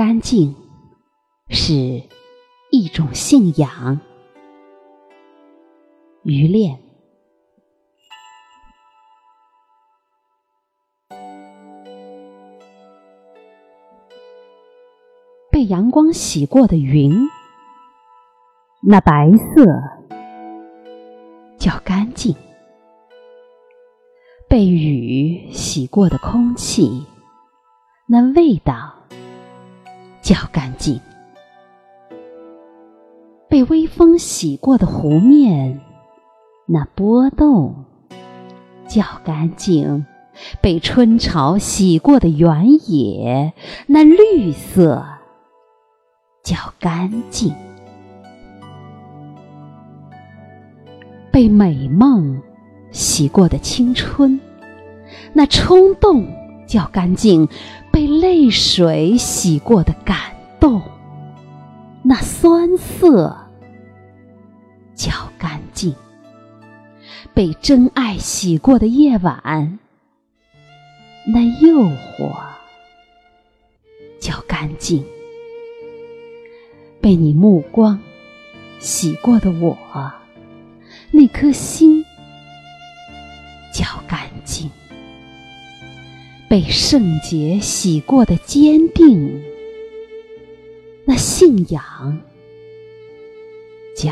干净是一种信仰。余恋，被阳光洗过的云，那白色叫干净；被雨洗过的空气，那味道。叫干净，被微风洗过的湖面，那波动叫干净；被春潮洗过的原野，那绿色叫干净；被美梦洗过的青春，那冲动叫干净。泪水洗过的感动，那酸涩叫干净；被真爱洗过的夜晚，那诱惑叫干净；被你目光洗过的我，那颗心被圣洁洗过的坚定，那信仰叫。